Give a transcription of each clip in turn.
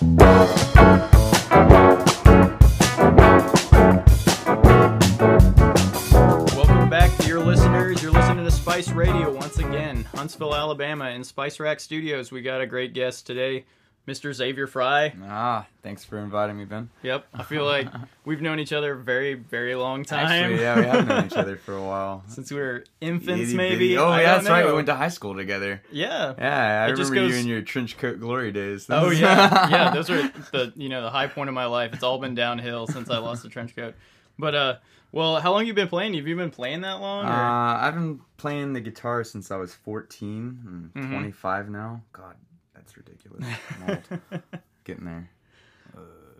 Welcome back, dear listeners. You're listening to Spice Radio once again, Huntsville, Alabama, in Spice Rack Studios. We got a great guest today, Mr. Xavier Frye. Ah, thanks for inviting me, Ben. Yep, I feel like we've known each other a very, very long time. Actually, yeah, we have known each other for a while. Since we were infants, Itty maybe. bitty- Oh, I yeah, that's right. We went to high school together. Yeah. Yeah, I It just remember goes- you in your trench coat glory days. Oh yeah, yeah. Those are the you know the high point of my life. It's all been downhill since I lost the trench coat. But uh, well, how long you been playing? Have you been playing that long? Uh, I've been playing the guitar since I was 14. I'm Mhm. 25 now. God, that's ridiculous. Getting there.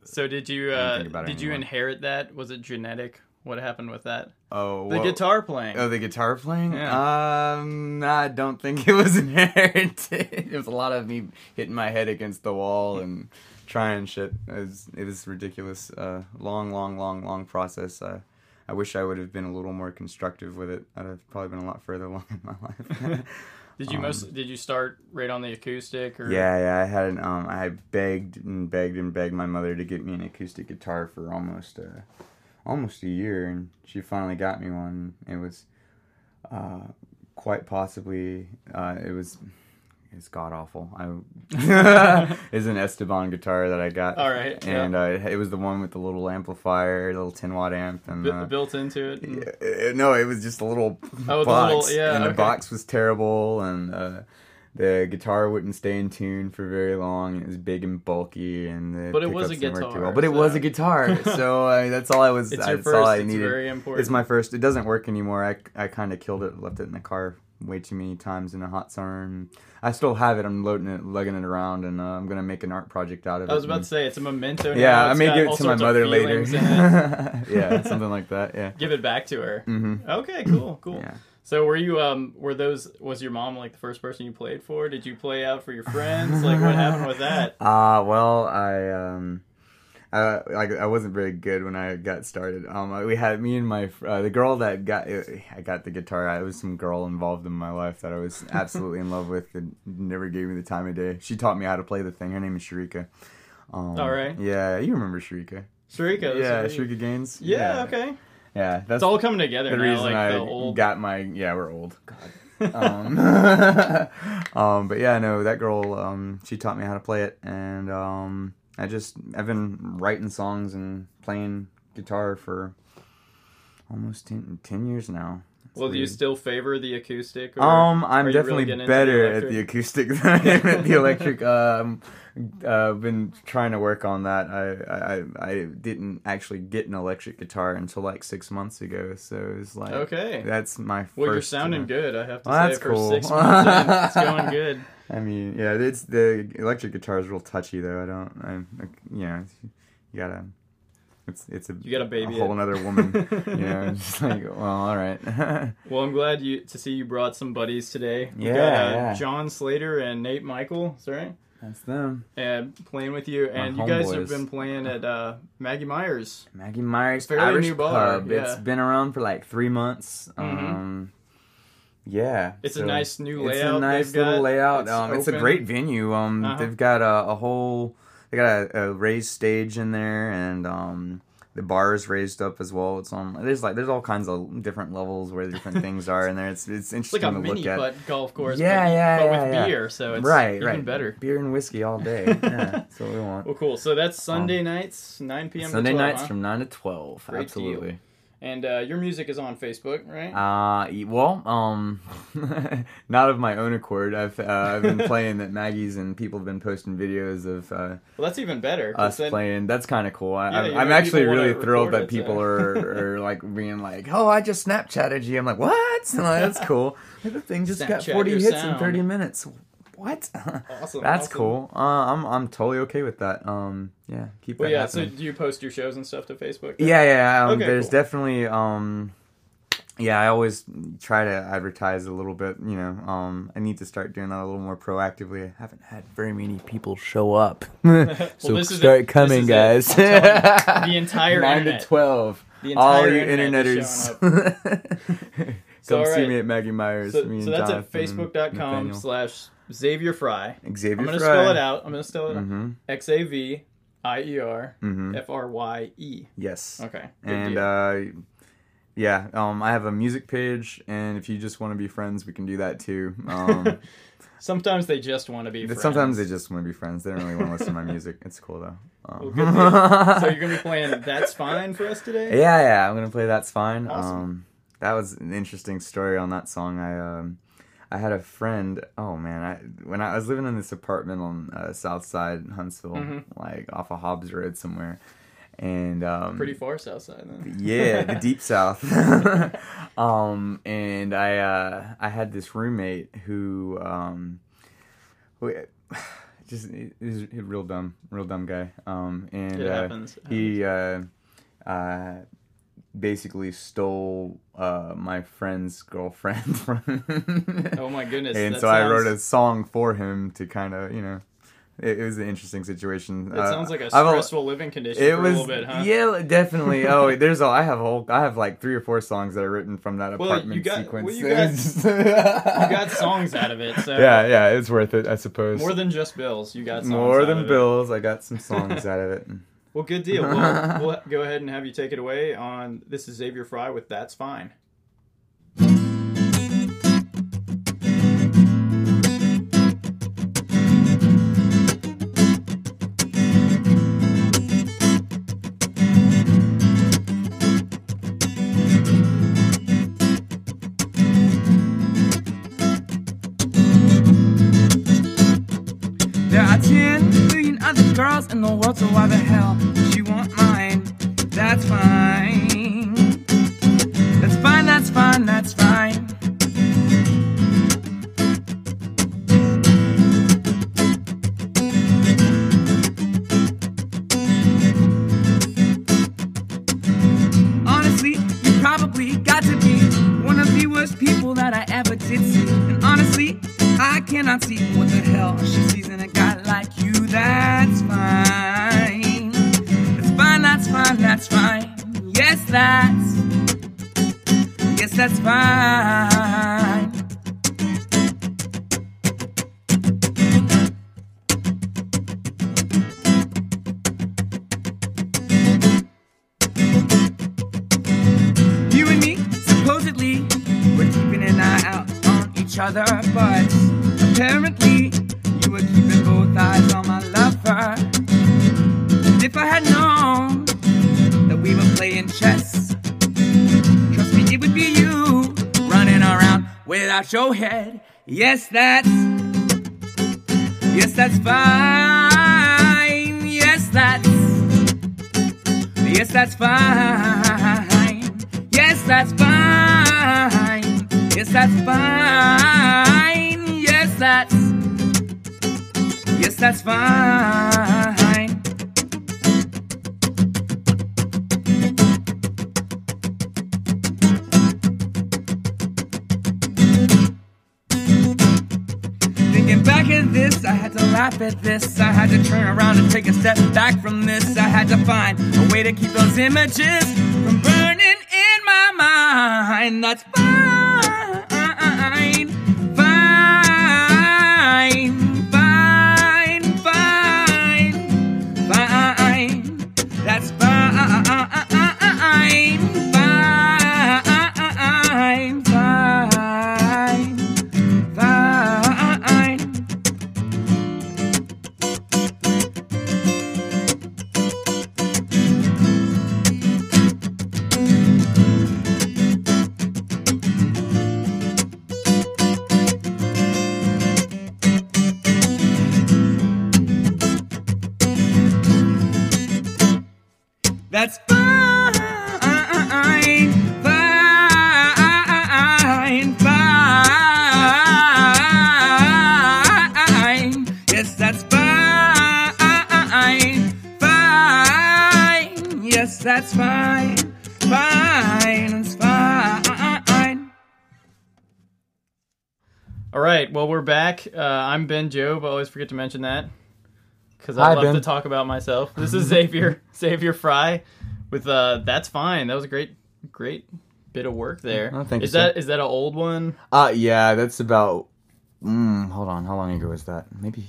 so did you uh, think about did you inherit that? Was it genetic? What happened with that? Oh, The well- guitar playing. Oh, the guitar playing? Yeah. Um, I don't think it was inherited. it was a lot of me hitting my head against the wall and trying shit. It was, it was ridiculous. Uh, long, long, long, long process. Uh, I wish I would have been a little more constructive with it. I'd have probably been a lot further along in my life. Did you um, most did you start right on the acoustic or yeah, yeah. I had um, I begged and begged and begged my mother to get me an acoustic guitar for almost uh, almost a year, and she finally got me one. It was uh, quite possibly uh, it was it's god awful. I it's an Esteban guitar that I got. All right, yeah. and uh, it, was the one with the little amplifier, the little ten watt amp, and uh, built into it? yeah, uh, no, it was just a little Oh, the box, little- yeah, and the box was terrible, and uh, the guitar wouldn't stay in tune for very long. It was big and bulky, and the But it was a pickups didn't work too guitar, well. But it was a guitar, so uh, that's all I was. It's your that's first. all I it's needed. very important. It's my first. It doesn't work anymore. I, I kind of killed it, left it in the car way too many times in a hot summer. And I still have it. I'm loading it, lugging it around, and uh, I'm gonna make an art project out of it. I was about to say it's a memento. now. yeah, I may give it to my mother later. feelings in it. yeah, something like that. Yeah. Give it back to her. hmm Okay, cool, cool. Yeah. So were you um were those was your mom like the first person you played for? Did you play out for your friends? Like what happened with that? Uh well, I um, I like I wasn't very good when I got started. Um, we had me and my uh, the girl that got I got the guitar. I was some girl involved in my life that I was absolutely in love with and never gave me the time of day. She taught me how to play the thing. Her name is Sharika. Um, All right. Yeah, you remember Sharika? Sharika. yeah, Sharika Gaines. Yeah, okay. Yeah, that's It's all coming together the now. reason Like I the old. got my yeah we're old. God. um, um, but yeah, no, that girl, um, she taught me how to play it, and um, I just I've been writing songs and playing guitar for almost 10, 10 years now. It's well, do you still favor the acoustic? Or Um, I'm you really definitely the better at the acoustic than I am at the electric. Um, uh, been trying to work on that. I, I I didn't actually get an electric guitar until like six months ago, so it was like Okay. That's my first. Well, you're sounding uh, good. I have to Well, say, that's for cool. six months, in, it's going good. I mean, yeah, it's the electric guitar is real touchy though. I don't, I, I yeah, you gotta. It's it's a, You got a baby a whole it. another woman. you know, just like well, all right. Well, I'm glad you to see you brought some buddies today. We Yeah, got, uh, yeah. John Slater and Nate Michael. Is that right? That's them. And playing with you, and you guys have been playing at uh, Maggie Meyers. Maggie Meyers Fairly Irish new bar, Pub. yeah. It's been around for like three months. Mhm. Um, yeah, It's a nice new It's layout a nice little got. layout. It's um, it's a great venue. Um, Uh-huh. they've got a, a whole. They got a, a raised stage in there, and um, the bar is raised up as well. It's on. There's like there's all kinds of different levels where different things are in there. It's it's interesting It's like a to mini look at. putt golf course. Yeah, but, yeah, but yeah, with yeah. beer, so it's right, even right. better. Beer and whiskey all day. yeah, that's what we want. Well, cool. So that's Sunday nights, 9 p.m. Sunday to 12, nights huh? from nine to twelve. Great deal. And uh, your music is on Facebook, right? Uh, well, um, not of my own accord. I've uh, I've been playing that Maggie's and people have been posting videos of uh, well, that's even better. us then- playing. That's kind of cool. I, Yeah, I'm, you I'm actually really thrilled that people so. are, are like being like, "Oh, I just Snapchatted you." I'm like, "What?" Like, that's cool. The thing just got 40 your hits in 30 minutes. What? Awesome. That's awesome. cool. Uh, I'm I'm totally okay with that. Um, yeah, keep Well, yeah. So do you post your shows and stuff to Facebook? Yeah, yeah. Um, Okay, there's cool. definitely um, yeah. I always try to advertise a little bit. You know, um, I need to start doing that a little more proactively. I haven't had very many people show up, so this start coming, This guys. it. I'm telling you, the entire nine internet. to twelve. The All entire you internet is interneters. So, Come all see right. me at Maggie Meyers. So, me so and that's at Jonathan and facebook.com slash Xavier Frye. Xavier I'm going to spell it out. I'm going to spell it out. Mm-hmm. X A V I E R Mm-hmm. F R Y E. Yes. Okay. And uh, yeah, um, I have a music page, and if you just want to be friends, we can do that too. Um, Sometimes they just want to be friends. sometimes they just want to be friends. They don't really want to listen to my music. It's cool though. Um, Well, so you're going to be playing That's Fine for us today? yeah, yeah, I'm gonna play. That's fine. Awesome. That was an interesting story on that song. I um, I had a friend. Oh man, I when I was living in this apartment on uh, South Side Huntsville, Mhm. like off of Hobbs Road somewhere, and um, Pretty far south side then. yeah, the deep south. um, and I uh, I had this roommate who um, just is a real dumb, real dumb guy. Um, and It uh, he uh, uh, basically stole uh, my friend's girlfriend from. Oh my goodness. and so I wrote a song for him to kind of you know. It, it was an interesting situation. It Uh, sounds like a stressful living condition it for was a little bit, huh? yeah, definitely. Oh, there's a I have a whole I have like three or four songs that are written from that Well, you apartment got- sequence. well, you got- you You got songs out of it, so yeah, yeah, it's worth it, I suppose. more than just bills. You got songs More than of it. bills, I got some songs out of it. Well, good deal. We'll, we'll go ahead and have you take it away on this is Xavier Frye with That's Fine. In the world, so why the hell would you want mine? That's fine. That's fine, that's fine, that's fine. Honestly, you probably got to be one of the worst people that I ever did see. And honestly, I cannot see other, but apparently, you were keeping both eyes on my lover. And if I had known that we were playing chess, trust me, it would be you running around without your head. Yes, that's. Yes, that's fine. Yes, that's. Yes, that's fine. Yes, that's fine. Yes, that's fine. Yes, that's. Yes, that's fine. Thinking back at this, I had to laugh at this. I had to turn around and take a step back from this. I had to find a way to keep those images from burning in my mind. That's fine, right, well, we're back. Uh, I'm Ben Job. I always forget to mention that because Hi, I love Ben. to talk about myself. This is Xavier Xavier Frye with uh, "That's Fine." That was a great, great bit of work there. Oh, thank is you, sir. that is that an old one? Uh, yeah, that's about. Mm, hold on, how long ago was that? Maybe.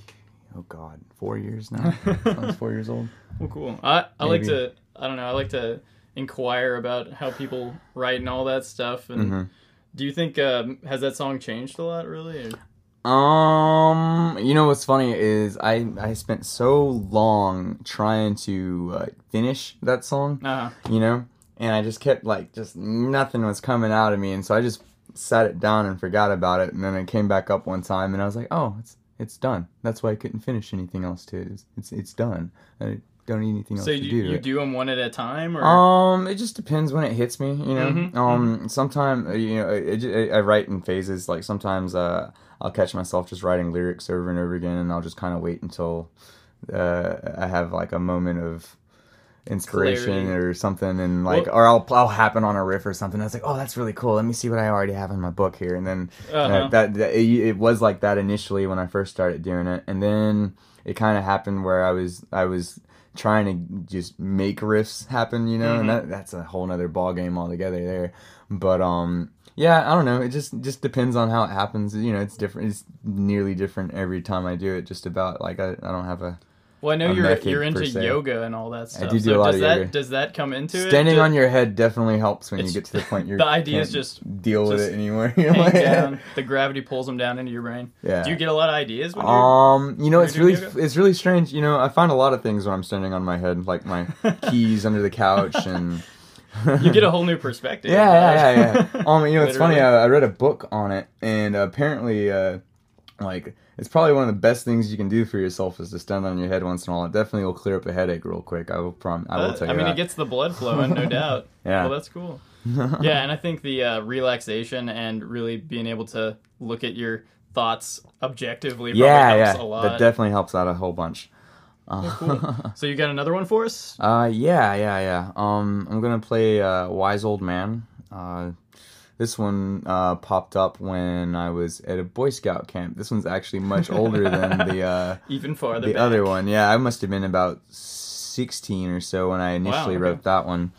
Oh God, four years now. I was four years old. Well, cool. I I like to I don't know. I like to inquire about how people write and all that stuff. And Mhm. Do you think um, has that song changed a lot? Really? Or- Um, you know what's funny is I I spent so long trying to uh, finish that song, Uh-huh. you know, and I just kept like just nothing was coming out of me, and so I just sat it down and forgot about it, and then it came back up one time, and I was like, oh, it's it's done. That's why I couldn't finish anything else to. It's it's, it's done. I don't need anything else So to you do to you it. do them one at a time, or Um, it just depends when it hits me, you know. Mhm, Um, sometimes you know, it, it, I write in phases. Like sometimes, uh, I'll catch myself just writing lyrics over and over again, and I'll just kind of wait until uh, I have like a moment of inspiration Clarity. or something, and like, Well- or I'll I'll happen on a riff or something. That's like, oh, that's really cool. Let me see what I already have in my book here, and then uh, Uh-huh. that, that it, it was like that initially when I first started doing it, and then it kind of happened where I was I was trying to just make riffs happen, you know, and Mhm. that that's a whole nother ball game altogether there. But um, yeah, I don't know. It just just depends on how it happens. You know, it's different. It's nearly different every time I do it. Just about like I, I don't have a well, I know you're you're into yoga and all that stuff. I do do so a lot does of that yoga. does that come into it? standing on your head definitely helps when you get to the point you're the idea is just deal with it anymore. Like- down. The gravity pulls them down into your brain. Yeah. Do you get a lot of ideas? Um, you know, it's really yoga? it's really strange. You know, I find a lot of things when I'm standing on my head, like my keys under the couch, and you get a whole new perspective. yeah, yeah, yeah, yeah. Um, you know, it's funny. I, I read a book on it, and apparently, uh, like, it's probably one of the best things you can do for yourself is to stand on your head once in a while. It definitely will clear up a headache real quick. I will prom. I will tell you I mean, that. it gets the blood flowing, no doubt. Yeah. Well, that's cool. yeah, and I think the uh, relaxation and really being able to look at your thoughts objectively probably yeah, helps yeah. a lot. That definitely helps out a whole bunch. Uh, Cool. so you got another one for us? Uh, yeah, yeah, yeah. Um, I'm gonna play uh, "Wise Old Man." Uh, this one uh, popped up when I was at a Boy Scout camp. This one's actually much older than the uh, Even farther the back. other one. Yeah, I must have been about 16 or so when I initially okay. wrote that one,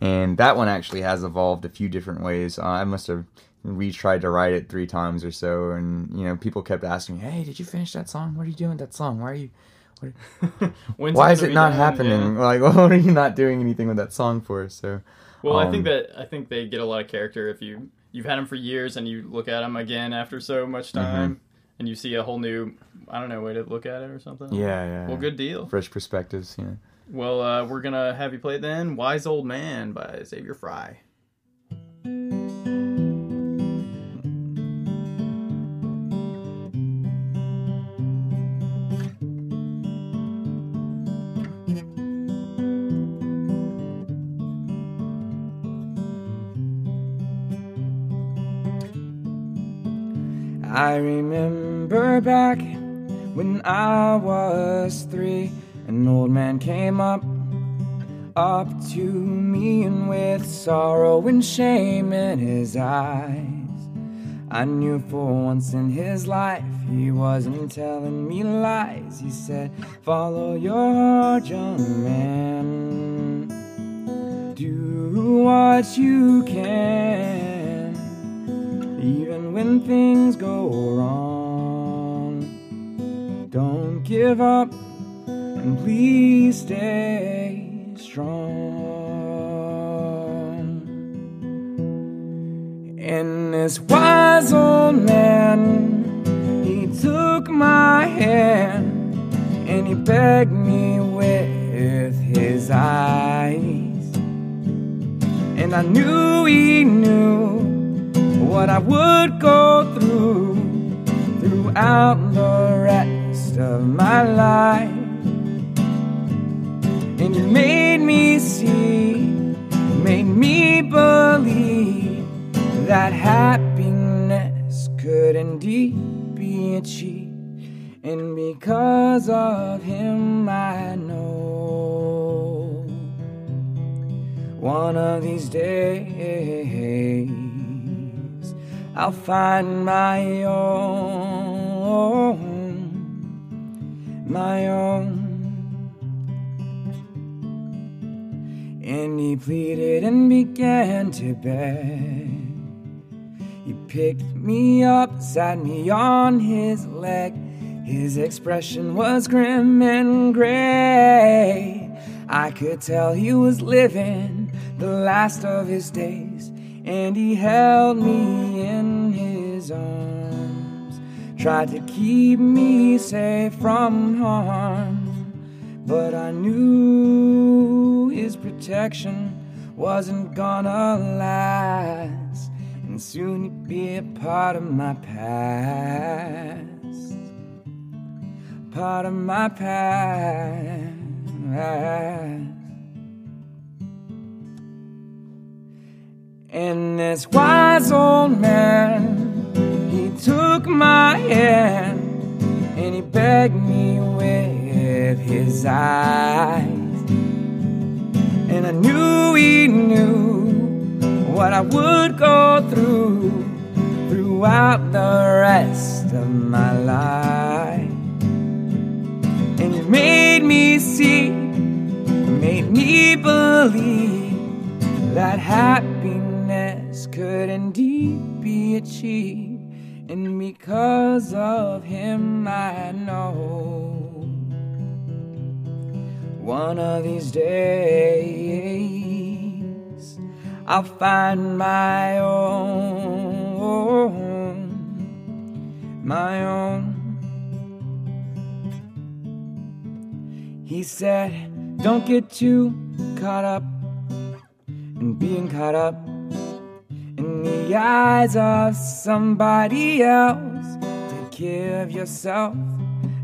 and that one actually has evolved a few different ways. Uh, I must have retried to write it three times or so, and you know, people kept asking me, "Hey, did you finish that song? What are you doing with that song? Why are you?" Why is it not happening? Yeah. Like, what are you not doing anything with that song for? So, Well, I think Um, that I think they get a lot of character if you you've had them for years and you look at them again after so much Mm-hmm. time and you see a whole new I don't know way to look at it or something. yeah, yeah. Well, good deal. Fresh perspectives, yeah. Well, uh, we're gonna have you play it then. "Wise Old Man" by Xavier Frye. I remember back when I was three, an old man came up, up to me, and with sorrow and shame in his eyes, I knew for once in his life he wasn't telling me lies. He said, Follow your heart, young man, do what you can. Even when things go wrong, don't give up and please stay strong. And this wise old man, he took my hand and he begged me with his eyes. And I knew he knew what I would go through throughout the rest of my life. And you made me see, you made me believe that happiness could indeed be achieved. And because of him, I know one of these days I'll find my own, my own. and he pleaded and began to beg. He picked me up, sat me on his leg. His expression was grim and gray. I could tell he was living the last of his days, and he held me arms. Tried to keep me safe from harm, but I knew his protection wasn't gonna last, and soon he'd be a part of my past part of my past. And this wise old man, he took my hand and he begged me with his eyes. And I knew he knew what I would go through throughout the rest of my life and he made me see, made me believe that happiness could indeed be achieved, and because of him, I know one of these days I'll find my own, my own. He said, Don't get too caught up in being caught up in the eyes of somebody else. Take care of yourself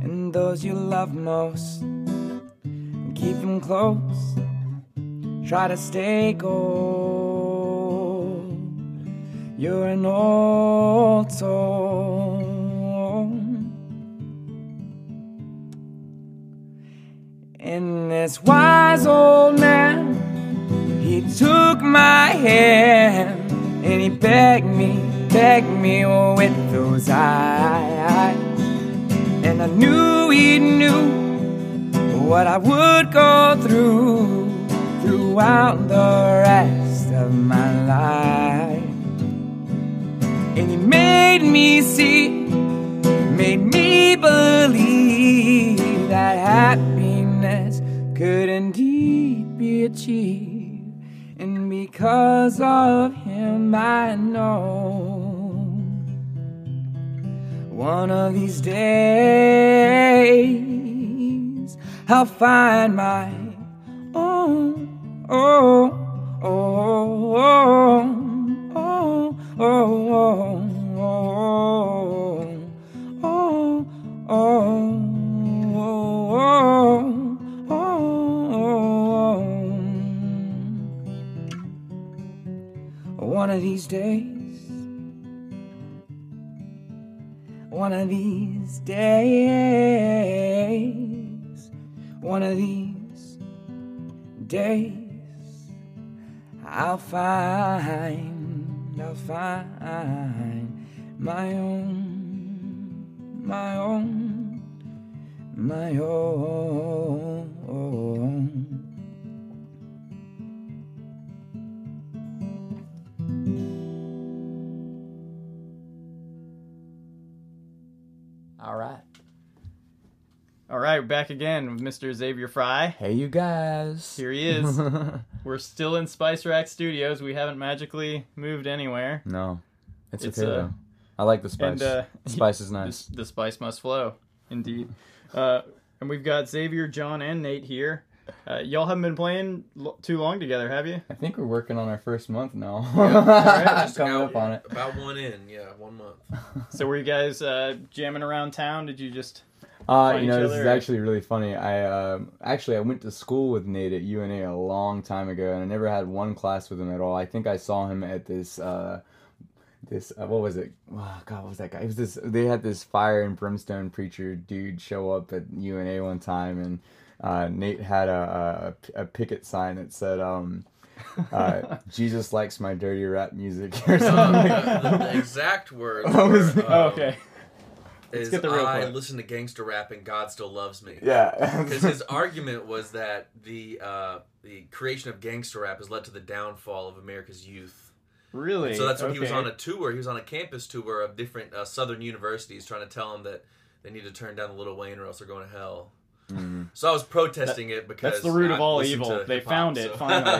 and those you love most. And keep them close. Try to stay cold. You're an old soul. And this wise old man, he took my hand he begged me, begged me oh, with those eyes. And I knew he knew what I would go through throughout the rest of my life. And he made me see, made me believe that happiness could indeed be achieved. And because of him, I know one of these days I'll find my own. Oh, oh, oh, oh, oh, oh, oh, oh. Of these days, one of these days, one of these days, I'll find, I'll find my own, my own, my own. All right, back again with Mr. Xavier Frye. Hey, you guys. Here he is. We're still in Spice Rack Studios. We haven't magically moved anywhere. no, it's, It's, okay uh, though. I like the spice. And uh, spice is the, nice. the spice must flow, indeed. Uh, and we've got Xavier, John, and Nate here. Uh, y'all haven't been playing lo- too long together, have you? I think we're working on our first month now. right. Just Coming now- up on it. About one in, yeah, one month. So were you guys uh, jamming around town? Did you just? Uh, you know, this other, is actually really funny. I um, actually I went to school with Nate at UNA a long time ago, and I never had one class with him at all. I think I saw him at this uh, this uh, what was it? Oh, God, what was that guy? It was this. They had this fire and brimstone preacher dude show up at UNA one time, and uh, Nate had a, a a picket sign that said. Um, uh, Jesus likes my dirty rap music or Uh, something. the, the exact words. Was were, it? Oh, um, okay. Let's is get the real I clip. listen to gangster rap and God still loves me. Yeah. Because his argument was that the uh, the creation of gangster rap has led to the downfall of America's youth. Really? So that's when he was on a tour. He was on a campus tour of different uh, southern universities, trying to tell them that they need to turn down the Lil Wayne or else they're going to hell. Mhm. So I was protesting it because That's the root of all evil. They hip-hop, found it so- finally.